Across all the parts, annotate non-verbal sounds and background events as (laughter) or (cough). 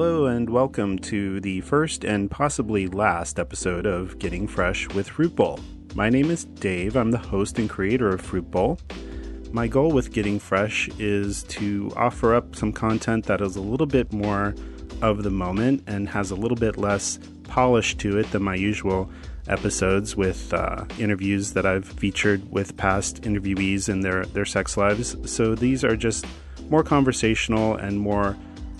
Hello, and welcome to the first and possibly last episode of Getting Fresh with Fruit Bowl. My name is Dave. I'm the host and creator of Fruit Bowl. My goal with Getting Fresh is to offer up some content that is a little bit more of the moment and has a little bit less polish to it than my usual episodes with uh, interviews that I've featured with past interviewees and their, their sex lives. So these are just more conversational and more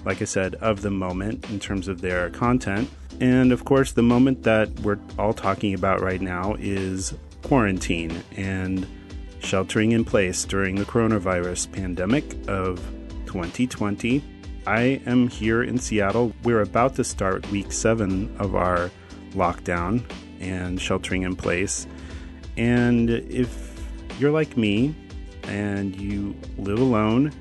like I said, of the moment in terms of their content. And of course, the moment that we're all talking about right now is quarantine and sheltering in place during the coronavirus pandemic of 2020. I am here in Seattle. We're about to start week seven of our lockdown and sheltering in place. And if you're like me and you live alone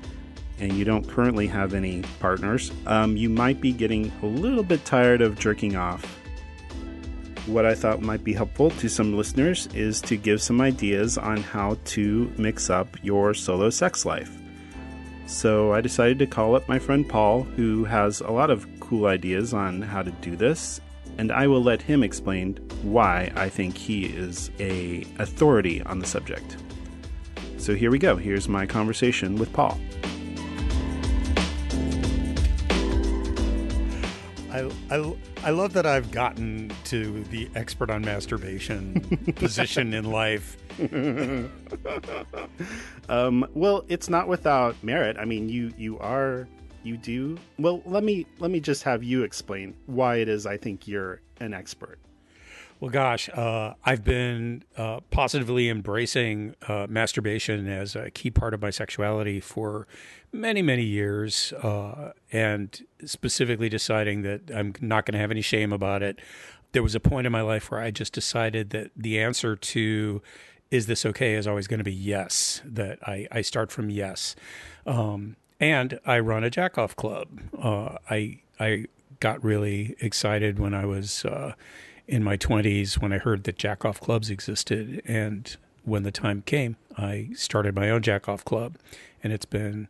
and you don't currently have any partners, um, you might be getting a little bit tired of jerking off. What I thought might be helpful to some listeners is to give some ideas on how to mix up your solo sex life. So I decided to call up my friend Paul, who has a lot of cool ideas on how to do this, and I will let him explain why I think he is a authority on the subject. So here we go. Here's my conversation with Paul. I, I, I love that I've gotten to the expert on masturbation (laughs) position in life. (laughs) um, well, it's not without merit. I mean, you you are you do well. Let me let me just have you explain why it is I think you're an expert. Well, gosh, uh, I've been uh, positively embracing uh, masturbation as a key part of my sexuality for many, many years, uh, and specifically deciding that I'm not going to have any shame about it. There was a point in my life where I just decided that the answer to is this okay is always going to be yes, that I, I start from yes. Um, and I run a jack off club. Uh, I, I got really excited when I was uh, in my 20s when I heard that jack off clubs existed. And when the time came, I started my own jack off club. And it's been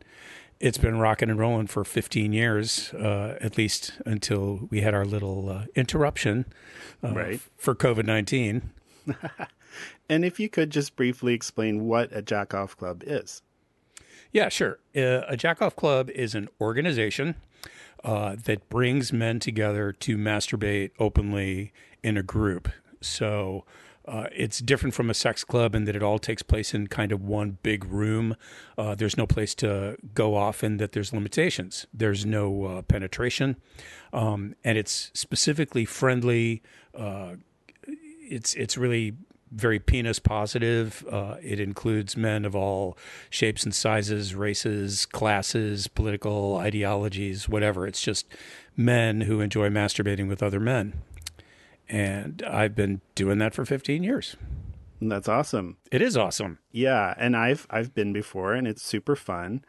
it's been rocking and rolling for 15 years, uh, at least until we had our little uh, interruption uh, right. for COVID 19. (laughs) and if you could just briefly explain what a jack off club is. Yeah, sure. Uh, a jack off club is an organization uh, that brings men together to masturbate openly in a group. So uh, it's different from a sex club in that it all takes place in kind of one big room. Uh, there's no place to go off, and that there's limitations. There's no uh, penetration, um, and it's specifically friendly. Uh, it's it's really very penis positive. Uh, it includes men of all shapes and sizes, races, classes, political ideologies, whatever. It's just men who enjoy masturbating with other men. And I've been doing that for 15 years. That's awesome. It is awesome. Yeah, and I've I've been before and it's super fun.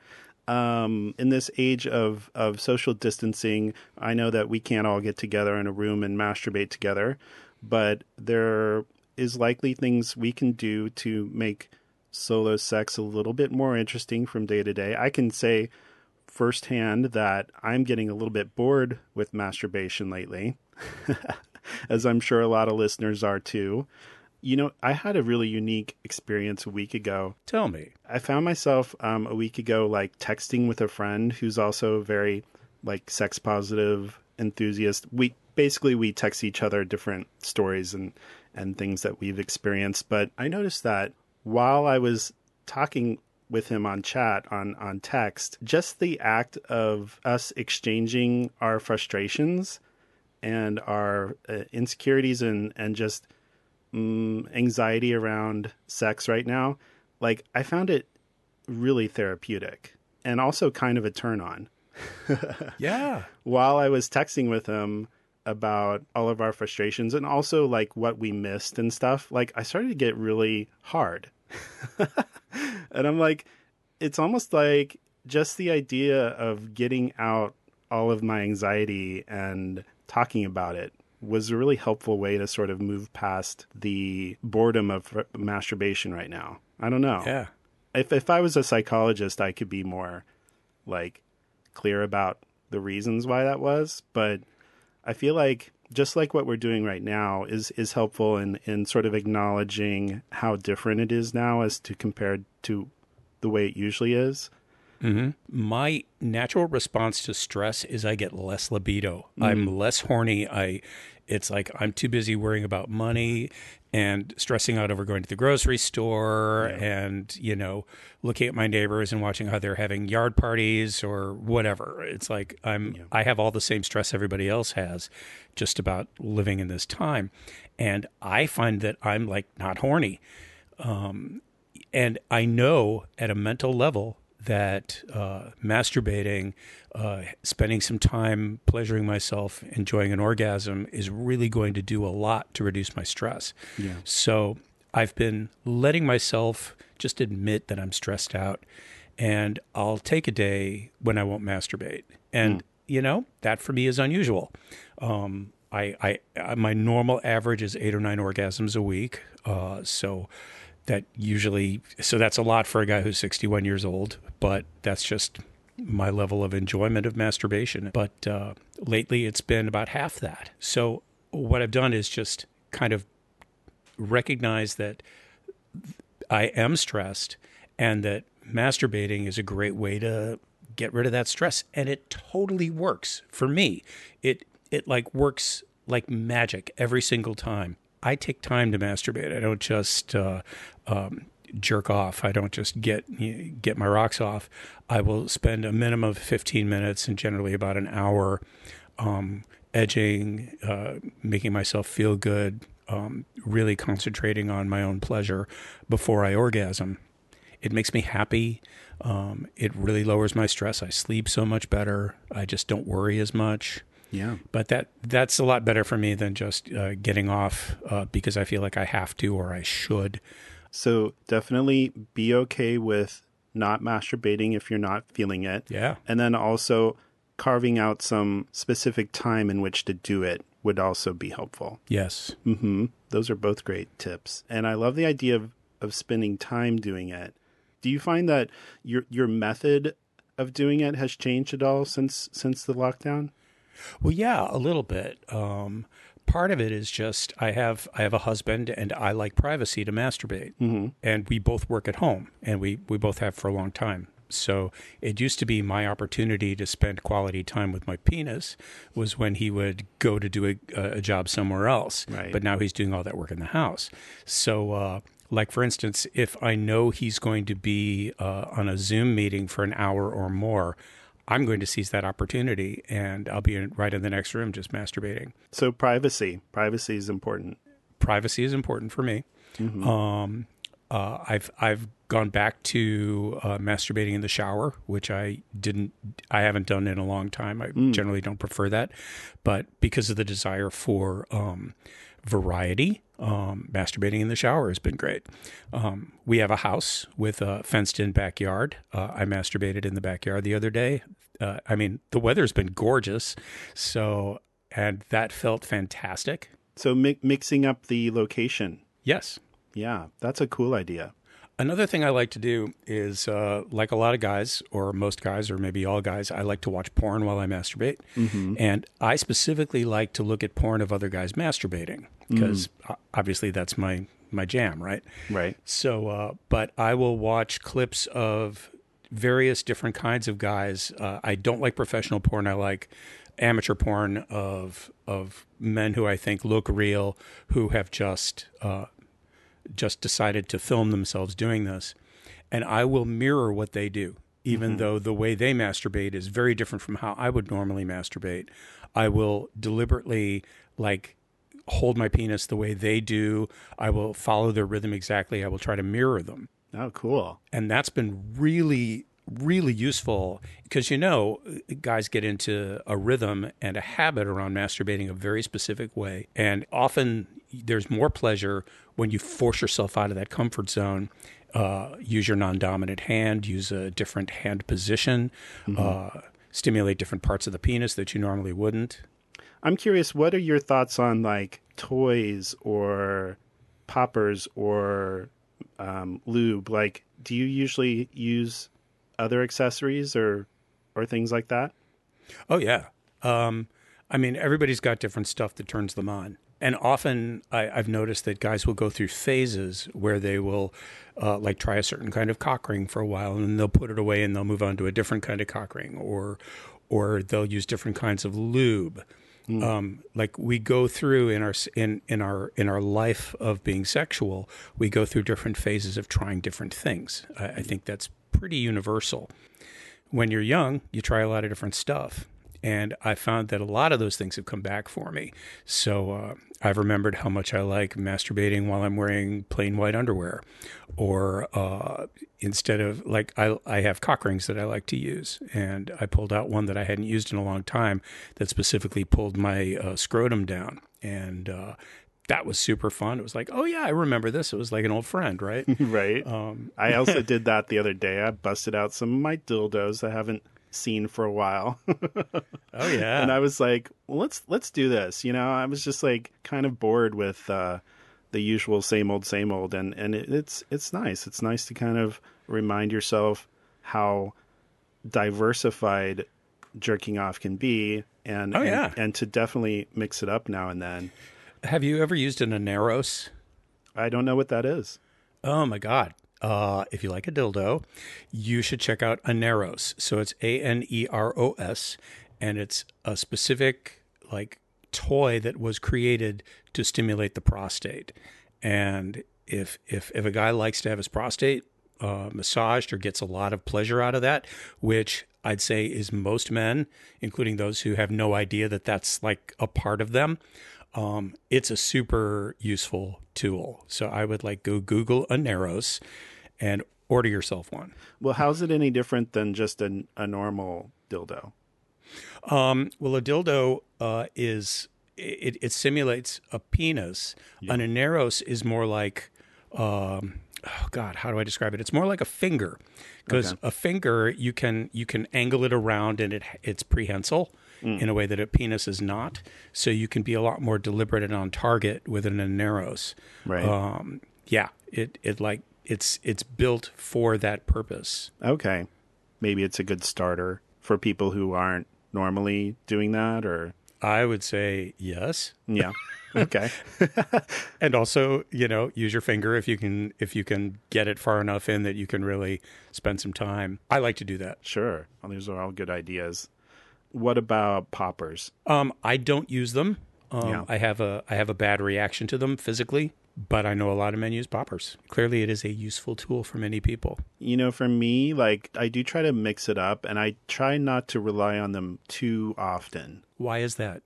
Um, in this age of, of social distancing, I know that we can't all get together in a room and masturbate together, but there is likely things we can do to make solo sex a little bit more interesting from day to day. I can say firsthand that I'm getting a little bit bored with masturbation lately, (laughs) as I'm sure a lot of listeners are too. You know, I had a really unique experience a week ago. Tell me. I found myself um, a week ago, like texting with a friend who's also very, like, sex positive enthusiast. We basically we text each other different stories and and things that we've experienced. But I noticed that while I was talking with him on chat on on text, just the act of us exchanging our frustrations and our uh, insecurities and and just um, anxiety around sex right now, like I found it really therapeutic and also kind of a turn on. (laughs) yeah. While I was texting with him, about all of our frustrations and also like what we missed and stuff, like I started to get really hard. (laughs) and I'm like, it's almost like just the idea of getting out all of my anxiety and talking about it was a really helpful way to sort of move past the boredom of masturbation right now. I don't know. Yeah. If if I was a psychologist, I could be more like clear about the reasons why that was, but I feel like just like what we're doing right now is is helpful in in sort of acknowledging how different it is now as to compared to the way it usually is. Mm-hmm. My natural response to stress is I get less libido. Mm-hmm. I'm less horny. I, it's like I'm too busy worrying about money and stressing out over going to the grocery store yeah. and you know looking at my neighbors and watching how they're having yard parties or whatever. It's like I'm yeah. I have all the same stress everybody else has, just about living in this time, and I find that I'm like not horny. Um, and I know at a mental level that uh, masturbating, uh, spending some time pleasuring myself, enjoying an orgasm is really going to do a lot to reduce my stress. Yeah. So I've been letting myself just admit that I'm stressed out, and I'll take a day when I won't masturbate. And, mm. you know, that for me is unusual. Um, I, I, my normal average is eight or nine orgasms a week. Uh, so, that usually so that's a lot for a guy who's 61 years old but that's just my level of enjoyment of masturbation. But uh, lately it's been about half that. So what i've done is just kind of recognize that i am stressed and that masturbating is a great way to get rid of that stress and it totally works for me. It it like works like magic every single time I take time to masturbate. I don't just uh, um, jerk off. I don't just get get my rocks off. I will spend a minimum of 15 minutes and generally about an hour um, edging, uh, making myself feel good, um, really concentrating on my own pleasure before I orgasm. It makes me happy. Um, it really lowers my stress. I sleep so much better. I just don't worry as much. Yeah. But that that's a lot better for me than just uh, getting off uh, because I feel like I have to or I should. So definitely be okay with not masturbating if you're not feeling it. Yeah. And then also carving out some specific time in which to do it would also be helpful. Yes. Mm-hmm. Those are both great tips. And I love the idea of, of spending time doing it. Do you find that your your method of doing it has changed at all since since the lockdown? Well, yeah, a little bit. Um, part of it is just I have I have a husband and I like privacy to masturbate, mm-hmm. and we both work at home, and we we both have for a long time. So it used to be my opportunity to spend quality time with my penis was when he would go to do a, a job somewhere else. Right. But now he's doing all that work in the house. So, uh, like for instance, if I know he's going to be uh, on a Zoom meeting for an hour or more, I'm going to seize that opportunity and I'll be in, right in the next room just masturbating. So privacy, privacy is important. Privacy is important for me. Mm-hmm. Um, uh, I've I've gone back to uh, masturbating in the shower, which I didn't, I haven't done in a long time. I mm. generally don't prefer that, but because of the desire for um, variety, um, masturbating in the shower has been great. Um, we have a house with a fenced-in backyard. Uh, I masturbated in the backyard the other day. Uh, I mean, the weather's been gorgeous, so and that felt fantastic. So mi- mixing up the location. Yes. Yeah, that's a cool idea. Another thing I like to do is, uh, like a lot of guys, or most guys, or maybe all guys, I like to watch porn while I masturbate. Mm-hmm. And I specifically like to look at porn of other guys masturbating because mm. obviously that's my my jam, right? Right. So, uh, but I will watch clips of various different kinds of guys. Uh, I don't like professional porn. I like amateur porn of of men who I think look real, who have just uh, just decided to film themselves doing this, and I will mirror what they do, even mm-hmm. though the way they masturbate is very different from how I would normally masturbate. I will deliberately like hold my penis the way they do. I will follow their rhythm exactly. I will try to mirror them. Oh, cool. And that's been really, really useful because, you know, guys get into a rhythm and a habit around masturbating a very specific way. And often there's more pleasure when you force yourself out of that comfort zone. Uh, use your non dominant hand, use a different hand position, mm-hmm. uh, stimulate different parts of the penis that you normally wouldn't. I'm curious, what are your thoughts on like toys or poppers or um, lube? Like, do you usually use other accessories or or things like that? Oh yeah. Um, I mean, everybody's got different stuff that turns them on. And often I, have noticed that guys will go through phases where they will uh, like try a certain kind of cock ring for a while and then they'll put it away and they'll move on to a different kind of cock ring or or they'll use different kinds of lube. Mm. Um, like we go through in our in in our in our life of being sexual, we go through different phases of trying different things. I, I think that's pretty universal. When you're young, you try a lot of different stuff and I found that a lot of those things have come back for me. So uh, I've remembered how much I like masturbating while I'm wearing plain white underwear, or uh, instead of like I, I have cock rings that I like to use, and I pulled out one that I hadn't used in a long time that specifically pulled my uh, scrotum down, and uh, that was super fun. It was like, oh yeah, I remember this. It was like an old friend, right? (laughs) right. Um, I also (laughs) did that the other day. I busted out some of my dildos. I haven't seen for a while. (laughs) oh yeah. And I was like, well, let's let's do this. You know, I was just like kind of bored with uh, the usual same old same old and and it, it's it's nice. It's nice to kind of remind yourself how diversified jerking off can be and oh, yeah. and, and to definitely mix it up now and then. Have you ever used an Aneros? I don't know what that is. Oh my god uh, if you like a dildo, you should check out Aneros. So it's A N E R O S, and it's a specific like toy that was created to stimulate the prostate. And if if if a guy likes to have his prostate uh, massaged or gets a lot of pleasure out of that, which I'd say is most men, including those who have no idea that that's like a part of them. Um, it's a super useful tool. So I would like go Google Aneros and order yourself one. Well, how's it any different than just a, a normal dildo? Um, well, a dildo uh, is it, it, simulates a penis. Yeah. An aneros is more like, um, oh God, how do I describe it? It's more like a finger, because okay. a finger you can you can angle it around and it it's prehensile. Mm. In a way that a penis is not, so you can be a lot more deliberate and on target with an aneros. Right. Um, yeah, it it like it's it's built for that purpose. Okay. Maybe it's a good starter for people who aren't normally doing that or I would say yes. Yeah. Okay. (laughs) and also, you know, use your finger if you can if you can get it far enough in that you can really spend some time. I like to do that. Sure. Well, these are all good ideas. What about poppers? Um, I don't use them. Um, yeah. I have a I have a bad reaction to them physically but I know a lot of men use poppers. Clearly, it is a useful tool for many people. You know, for me, like I do try to mix it up and I try not to rely on them too often. Why is that?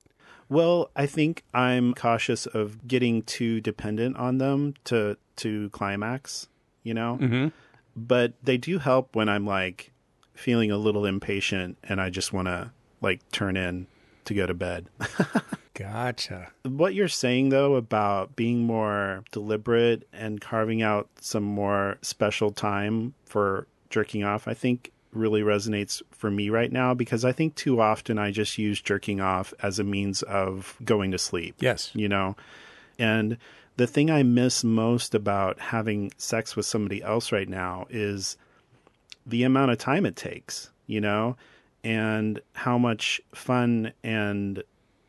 Well, I think I'm cautious of getting too dependent on them to to climax, you know? Mm-hmm. But they do help when I'm like feeling a little impatient and I just want to like turn in to go to bed. (laughs) Gotcha. What you're saying, though, about being more deliberate and carving out some more special time for jerking off, I think really resonates for me right now because I think too often I just use jerking off as a means of going to sleep. Yes. You know? And the thing I miss most about having sex with somebody else right now is the amount of time it takes, you know? And how much fun and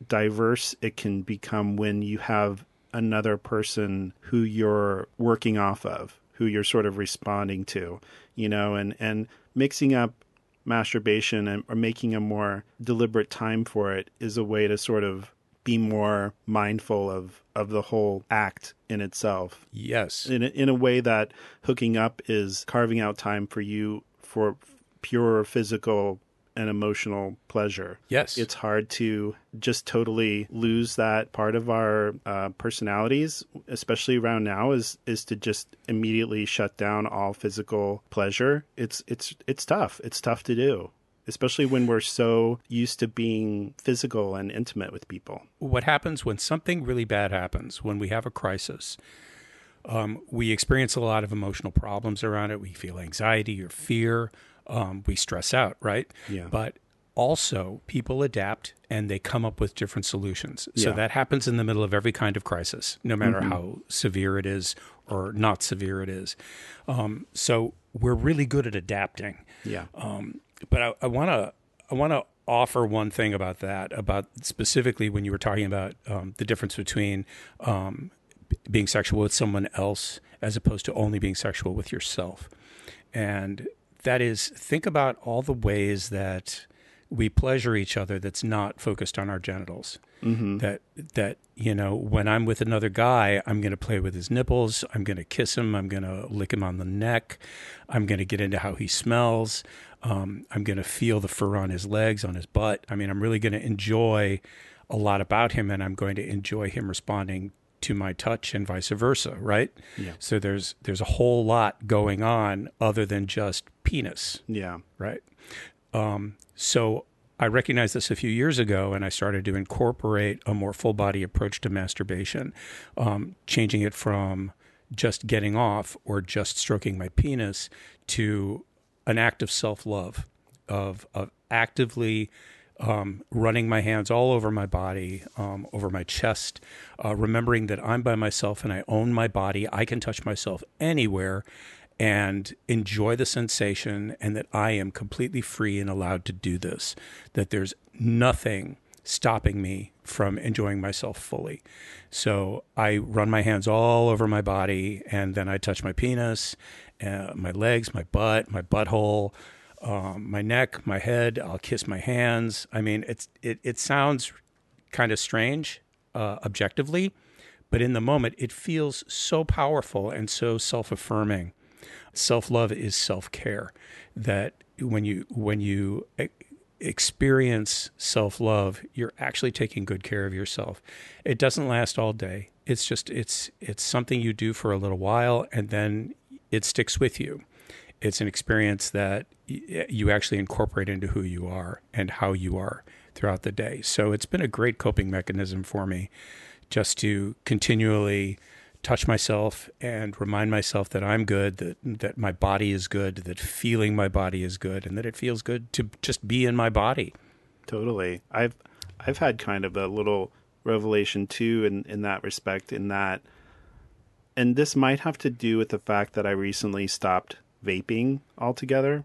diverse it can become when you have another person who you're working off of, who you're sort of responding to, you know, and, and mixing up masturbation and or making a more deliberate time for it is a way to sort of be more mindful of, of the whole act in itself. Yes. In a, in a way that hooking up is carving out time for you for pure physical an emotional pleasure. Yes. It's hard to just totally lose that part of our uh, personalities, especially around now, is is to just immediately shut down all physical pleasure. It's it's it's tough. It's tough to do. Especially when we're so used to being physical and intimate with people. What happens when something really bad happens, when we have a crisis, um, we experience a lot of emotional problems around it. We feel anxiety or fear um, we stress out, right? Yeah. But also, people adapt and they come up with different solutions. So yeah. that happens in the middle of every kind of crisis, no matter mm-hmm. how severe it is or not severe it is. Um, so we're really good at adapting. Yeah. Um, but I want to I want to offer one thing about that, about specifically when you were talking about um, the difference between um, b- being sexual with someone else as opposed to only being sexual with yourself. And that is, think about all the ways that we pleasure each other that's not focused on our genitals. Mm-hmm. That that you know, when I'm with another guy, I'm going to play with his nipples. I'm going to kiss him. I'm going to lick him on the neck. I'm going to get into how he smells. Um, I'm going to feel the fur on his legs, on his butt. I mean, I'm really going to enjoy a lot about him, and I'm going to enjoy him responding to my touch and vice versa. Right? Yeah. So there's there's a whole lot going on other than just penis Yeah. right? Um, so I recognized this a few years ago, and I started to incorporate a more full body approach to masturbation, um, changing it from just getting off or just stroking my penis to an act of self love, of of actively um, running my hands all over my body, um, over my chest, uh, remembering that I'm by myself and I own my body. I can touch myself anywhere and enjoy the sensation, and that I am completely free and allowed to do this. That there's nothing stopping me from enjoying myself fully. So I run my hands all over my body, and then I touch my penis, uh, my legs, my butt, my butthole um, my neck, my head. I'll kiss my hands. I mean, it's it it sounds kind of strange uh, objectively, but in the moment, it feels so powerful and so self affirming. Self love is self care. That when you when you experience self love, you're actually taking good care of yourself. It doesn't last all day. It's just it's it's something you do for a little while, and then it sticks with you it's an experience that you actually incorporate into who you are and how you are throughout the day. So it's been a great coping mechanism for me just to continually touch myself and remind myself that I'm good, that that my body is good, that feeling my body is good and that it feels good to just be in my body. Totally. I've I've had kind of a little revelation too in in that respect in that and this might have to do with the fact that I recently stopped vaping altogether.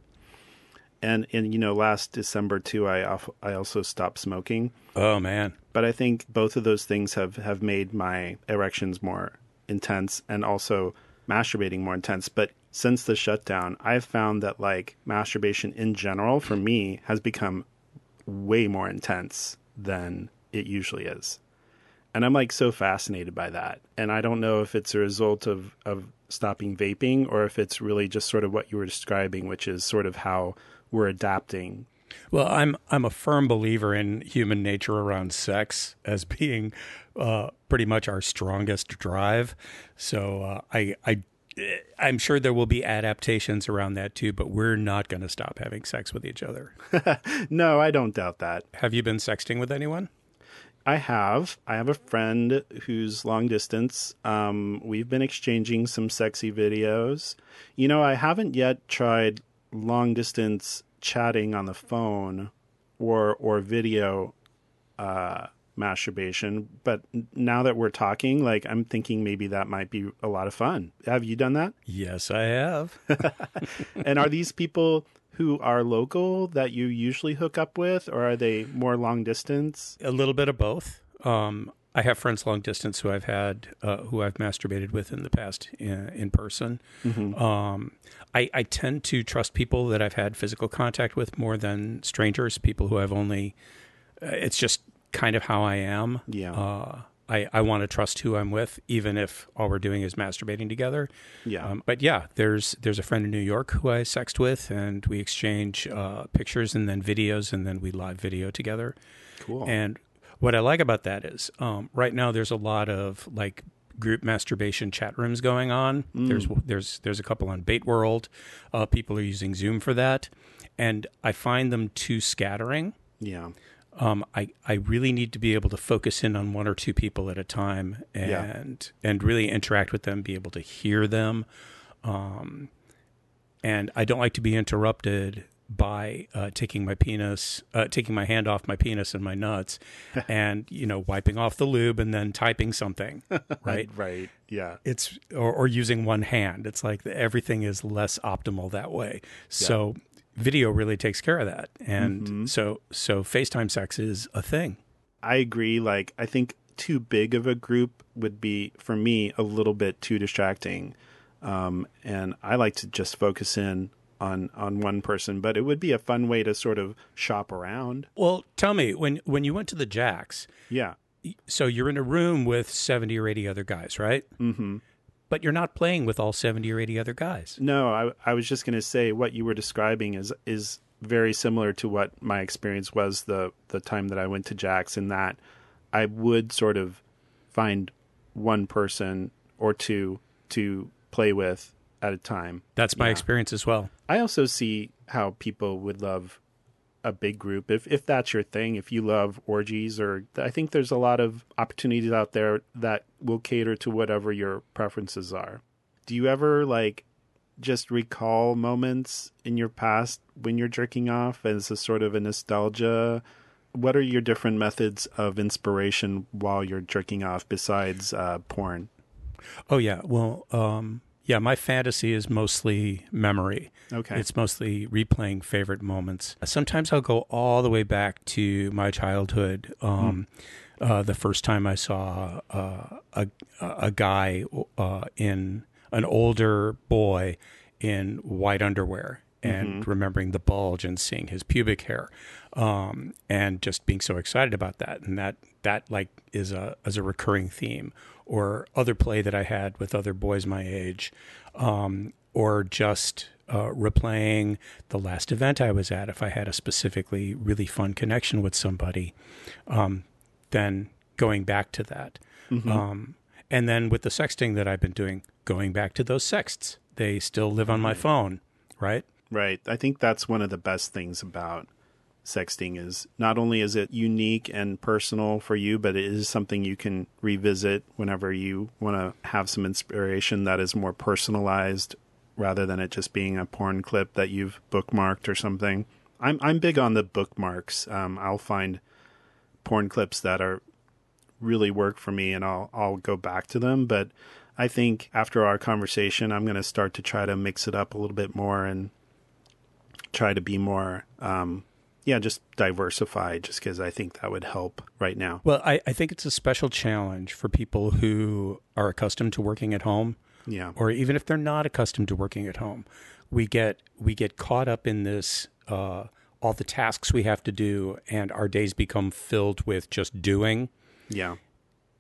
And and you know last December too I al- I also stopped smoking. Oh man. But I think both of those things have have made my erections more intense and also masturbating more intense. But since the shutdown, I've found that like masturbation in general for me has become way more intense than it usually is. And I'm like so fascinated by that. And I don't know if it's a result of, of stopping vaping or if it's really just sort of what you were describing, which is sort of how we're adapting. Well, I'm I'm a firm believer in human nature around sex as being uh, pretty much our strongest drive. So uh, I I I'm sure there will be adaptations around that too, but we're not going to stop having sex with each other. (laughs) no, I don't doubt that. Have you been sexting with anyone? I have. I have a friend who's long distance. Um, we've been exchanging some sexy videos. You know, I haven't yet tried long distance chatting on the phone or or video uh, masturbation, but now that we're talking, like I'm thinking maybe that might be a lot of fun. Have you done that? Yes, I have. (laughs) and are these people who are local that you usually hook up with, or are they more long distance? A little bit of both. Um, I have friends long distance who I've had, uh, who I've masturbated with in the past in, in person. Um, I, I tend to trust people that I've had physical contact with more than strangers, people who I've only, uh, it's just kind of how I am. Yeah. Uh, I, I want to trust who I'm with, even if all we're doing is masturbating together. Yeah. Um, but yeah, there's there's a friend in New York who I sexed with, and we exchange uh, pictures and then videos, and then we live video together. cool. And what I like about that is, um, right now there's a lot of like group masturbation chat rooms going on. There's there's there's a couple on BateWorld. Uh, people are using Zoom for that, and I find them too scattering. yeah. Um, I I really need to be able to focus in on one or two people at a time, and Yeah. and really interact with them, be able to hear them. Um, and I don't like to be interrupted by uh, taking my penis, uh, taking my hand off my penis and my nuts, (laughs) and you know wiping off the lube and then typing something, (laughs) right? Right. Yeah. It's or, or using one hand. It's like everything is less optimal that way. So video really takes care of that. And so so FaceTime sex is a thing. I agree. Like, I think too big of a group would be, for me, a little bit too distracting. Um, and I like to just focus in on, on one person, but it would be a fun way to sort of shop around. Well, tell me when when you went to the Jacks, Yeah. so you're in a room with 70 or 80 other guys, right? hmm But you're not playing with all 70 or 80 other guys. No, I, I was just going to say what you were describing is is very similar to what my experience was the the time that I went to Jack's in that I would sort of find one person or two to play with at a time. That's my Yeah. experience as well. I also see how people would love a big group if if that's your thing if you love orgies or I think there's a lot of opportunities out there that will cater to whatever your preferences are. Do you ever like just recall moments in your past when you're jerking off as a sort of a nostalgia? What are your different methods of inspiration while you're jerking off besides uh, porn? Oh yeah. Well, um, yeah, my fantasy is mostly memory. Okay. It's mostly replaying favorite moments. Sometimes I'll go all the way back to my childhood. Um, uh, the first time I saw uh, a a guy uh, in an older boy in white underwear and remembering the bulge and seeing his pubic hair, um, and just being so excited about that. And that that like is a is a recurring theme. Or other play that I had with other boys my age, um, or just uh, replaying the last event I was at. If I had a specifically really fun connection with somebody, um, then going back to that. Um, and then with the sexting that I've been doing, going back to those sexts. They still live on my phone, right? Right. I think that's one of the best things about sexting is not only is it unique and personal for you, but it is something you can revisit whenever you want to have some inspiration that is more personalized rather than it just being a porn clip that you've bookmarked or something. I'm I'm big on the bookmarks. Um, I'll find porn clips that are really work for me and I'll I'll go back to them, but I think after our conversation, I'm going to start to try to mix it up a little bit more and try to be more, um, yeah, just diversified, just because I think that would help right now. Well, I, I think it's a special challenge for people who are accustomed to working at home, Yeah. or even if they're not accustomed to working at home. We get we get caught up in this uh, all the tasks we have to do, and our days become filled with just doing. Yeah.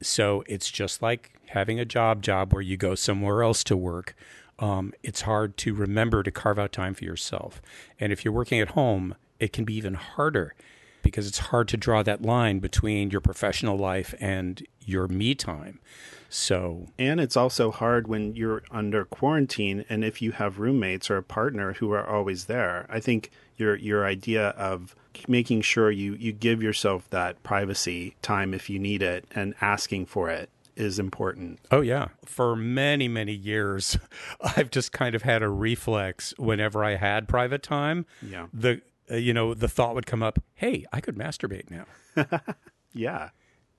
So it's just like having a job job where you go somewhere else to work. Um, it's hard to remember to carve out time for yourself. And if you're working at home, it can be even harder because it's hard to draw that line between your professional life and your me time. So, And it's also hard when you're under quarantine and if you have roommates or a partner who are always there. I think your your idea of making sure you, you give yourself that privacy time if you need it and asking for it is important. oh, yeah. For many, many years, (laughs) I've just kind of had a reflex whenever I had private time. Yeah. The, uh, you know, the thought would come up, hey, I could masturbate now. (laughs) Yeah.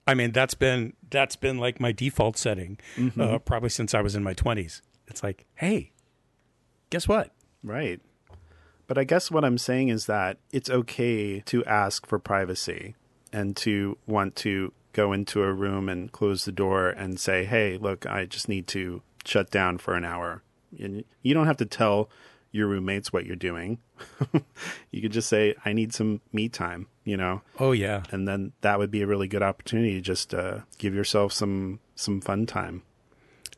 I mean, that's been that's been like my default setting, uh, probably since I was in my twenties. It's like, hey, guess what? Right. But I guess what I'm saying is that it's okay to ask for privacy and to want to go into a room and close the door and say, hey, look, I just need to shut down for an hour. And you don't have to tell your roommates what you're doing. (laughs) you could just say, I need some me time, you know? Oh yeah, And then that would be a really good opportunity to just uh, give yourself some some fun time.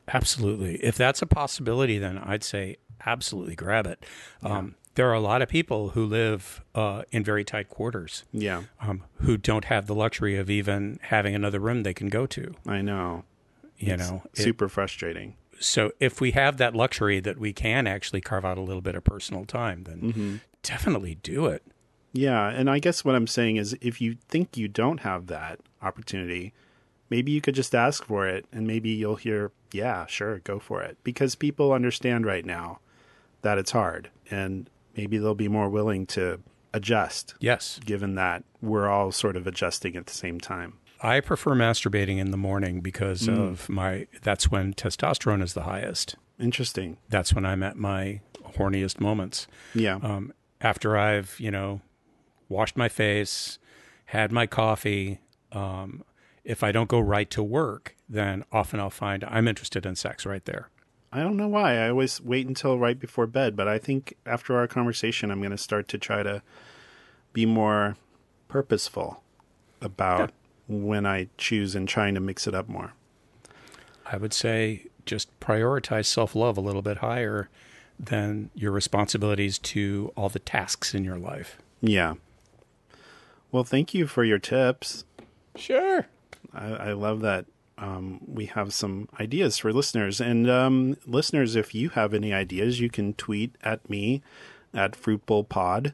absolutely. If that's a possibility, then I'd say absolutely grab it. Um, there are a lot of people who live uh, in very tight quarters Yeah, um, who don't have the luxury of even having another room they can go to. I know. You know, It- Super frustrating. so if we have that luxury that we can actually carve out a little bit of personal time, then definitely do it. Yeah, and I guess what I'm saying is if you think you don't have that opportunity, maybe you could just ask for it and maybe you'll hear, yeah, sure, go for it. Because people understand right now that it's hard and maybe they'll be more willing to adjust Yes. given that we're all sort of adjusting at the same time. I prefer masturbating in the morning because Mm. of my that's when testosterone is the highest. Interesting. That's when I'm at my horniest moments. Yeah. Um, after I've, you know, washed my face, had my coffee, um, if I don't go right to work, then often I'll find I'm interested in sex right there. I don't know why. I always wait until right before bed, but I think after our conversation, I'm going to start to try to be more purposeful about yeah. when I choose and trying to mix it up more. I would say just prioritize self love a little bit higher than your responsibilities to all the tasks in your life. Yeah. Well, thank you for your tips. Sure. I, I love that um, we have some ideas for listeners. And um, listeners, if you have any ideas, you can tweet at me at fruitbowlpod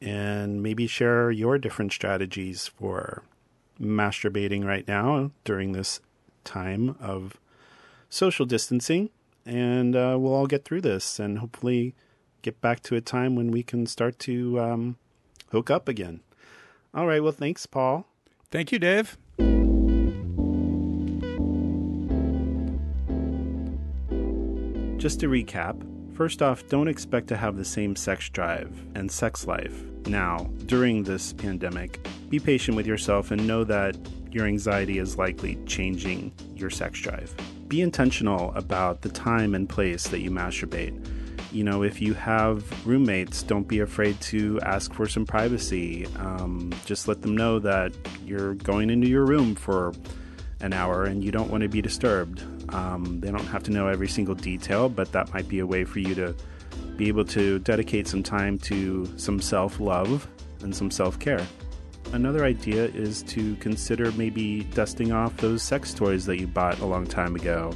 and maybe share your different strategies for masturbating right now during this time of social distancing. And uh, we'll all get through this and hopefully get back to a time when we can start to um, hook up again. All right. Well, thanks, Paul. Thank you, Dave. Just to recap, first off, don't expect to have the same sex drive and sex life now during this pandemic. Be patient with yourself and know that your anxiety is likely changing your sex drive. Be intentional about the time and place that you masturbate. You know, if you have roommates, don't be afraid to ask for some privacy. Um, just let them know that you're going into your room for an hour and you don't want to be disturbed. Um, they don't have to know every single detail, but that might be a way for you to be able to dedicate some time to some self love and some self care. Another idea is to consider maybe dusting off those sex toys that you bought a long time ago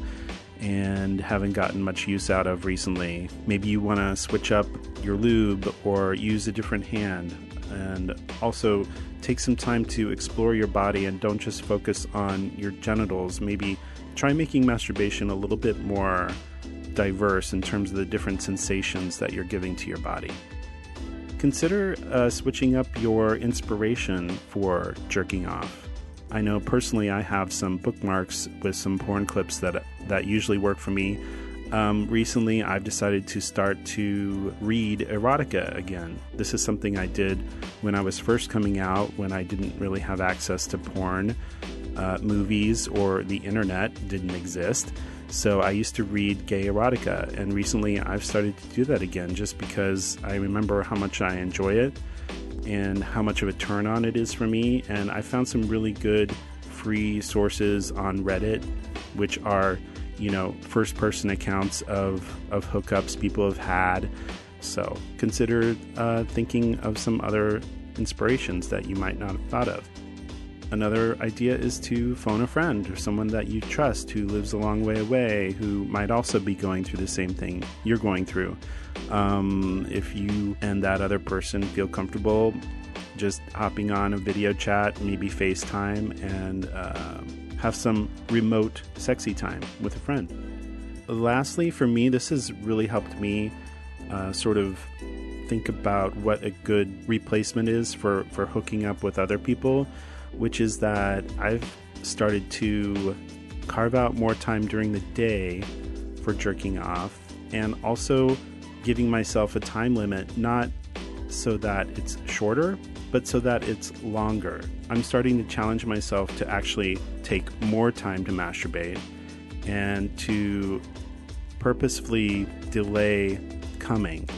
and haven't gotten much use out of recently. Maybe you want to switch up your lube or use a different hand. And also take some time to explore your body and don't just focus on your genitals. Maybe try making masturbation a little bit more diverse in terms of the different sensations that you're giving to your body. Consider uh, switching up your inspiration for jerking off. I know personally I have some bookmarks with some porn clips that that usually work for me. Um, recently, I've decided to start to read erotica again. This is something I did when I was first coming out, when I didn't really have access to porn uh, movies or the internet didn't exist. So I used to read gay erotica, and recently I've started to do that again just because I remember how much I enjoy it and how much of a turn on it is for me. And I found some really good free sources on Reddit, which are, you know, first person accounts of, of hookups people have had. So consider uh, thinking of some other inspirations that you might not have thought of. Another idea is to phone a friend or someone that you trust who lives a long way away who might also be going through the same thing you're going through. Um, if you and that other person feel comfortable just hopping on a video chat, maybe FaceTime, and uh, have some remote sexy time with a friend. Lastly, for me, this has really helped me uh, sort of think about what a good replacement is for, for hooking up with other people which is that I've started to carve out more time during the day for jerking off and also giving myself a time limit, not so that it's shorter, but so that it's longer. I'm starting to challenge myself to actually take more time to masturbate and to purposefully delay coming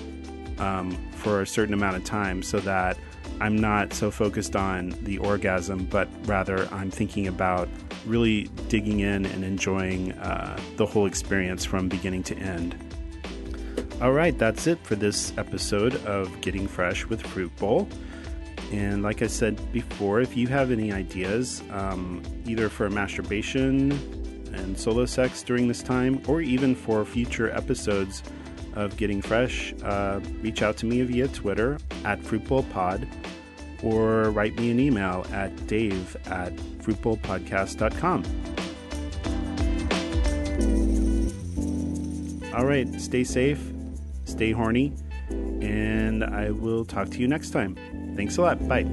um, for a certain amount of time so that I'm not so focused on the orgasm, but rather I'm thinking about really digging in and enjoying uh, the whole experience from beginning to end. All right, that's it for this episode of Getting Fresh with Fruit Bowl. And like I said before, if you have any ideas, um, either for masturbation and solo sex during this time, or even for future episodes of Getting Fresh, uh, reach out to me via Twitter at FruitbowlPod or write me an email at dave at fruitbowlpodcast.com. All right, stay safe, stay horny, and I will talk to you next time. Thanks a lot. Bye.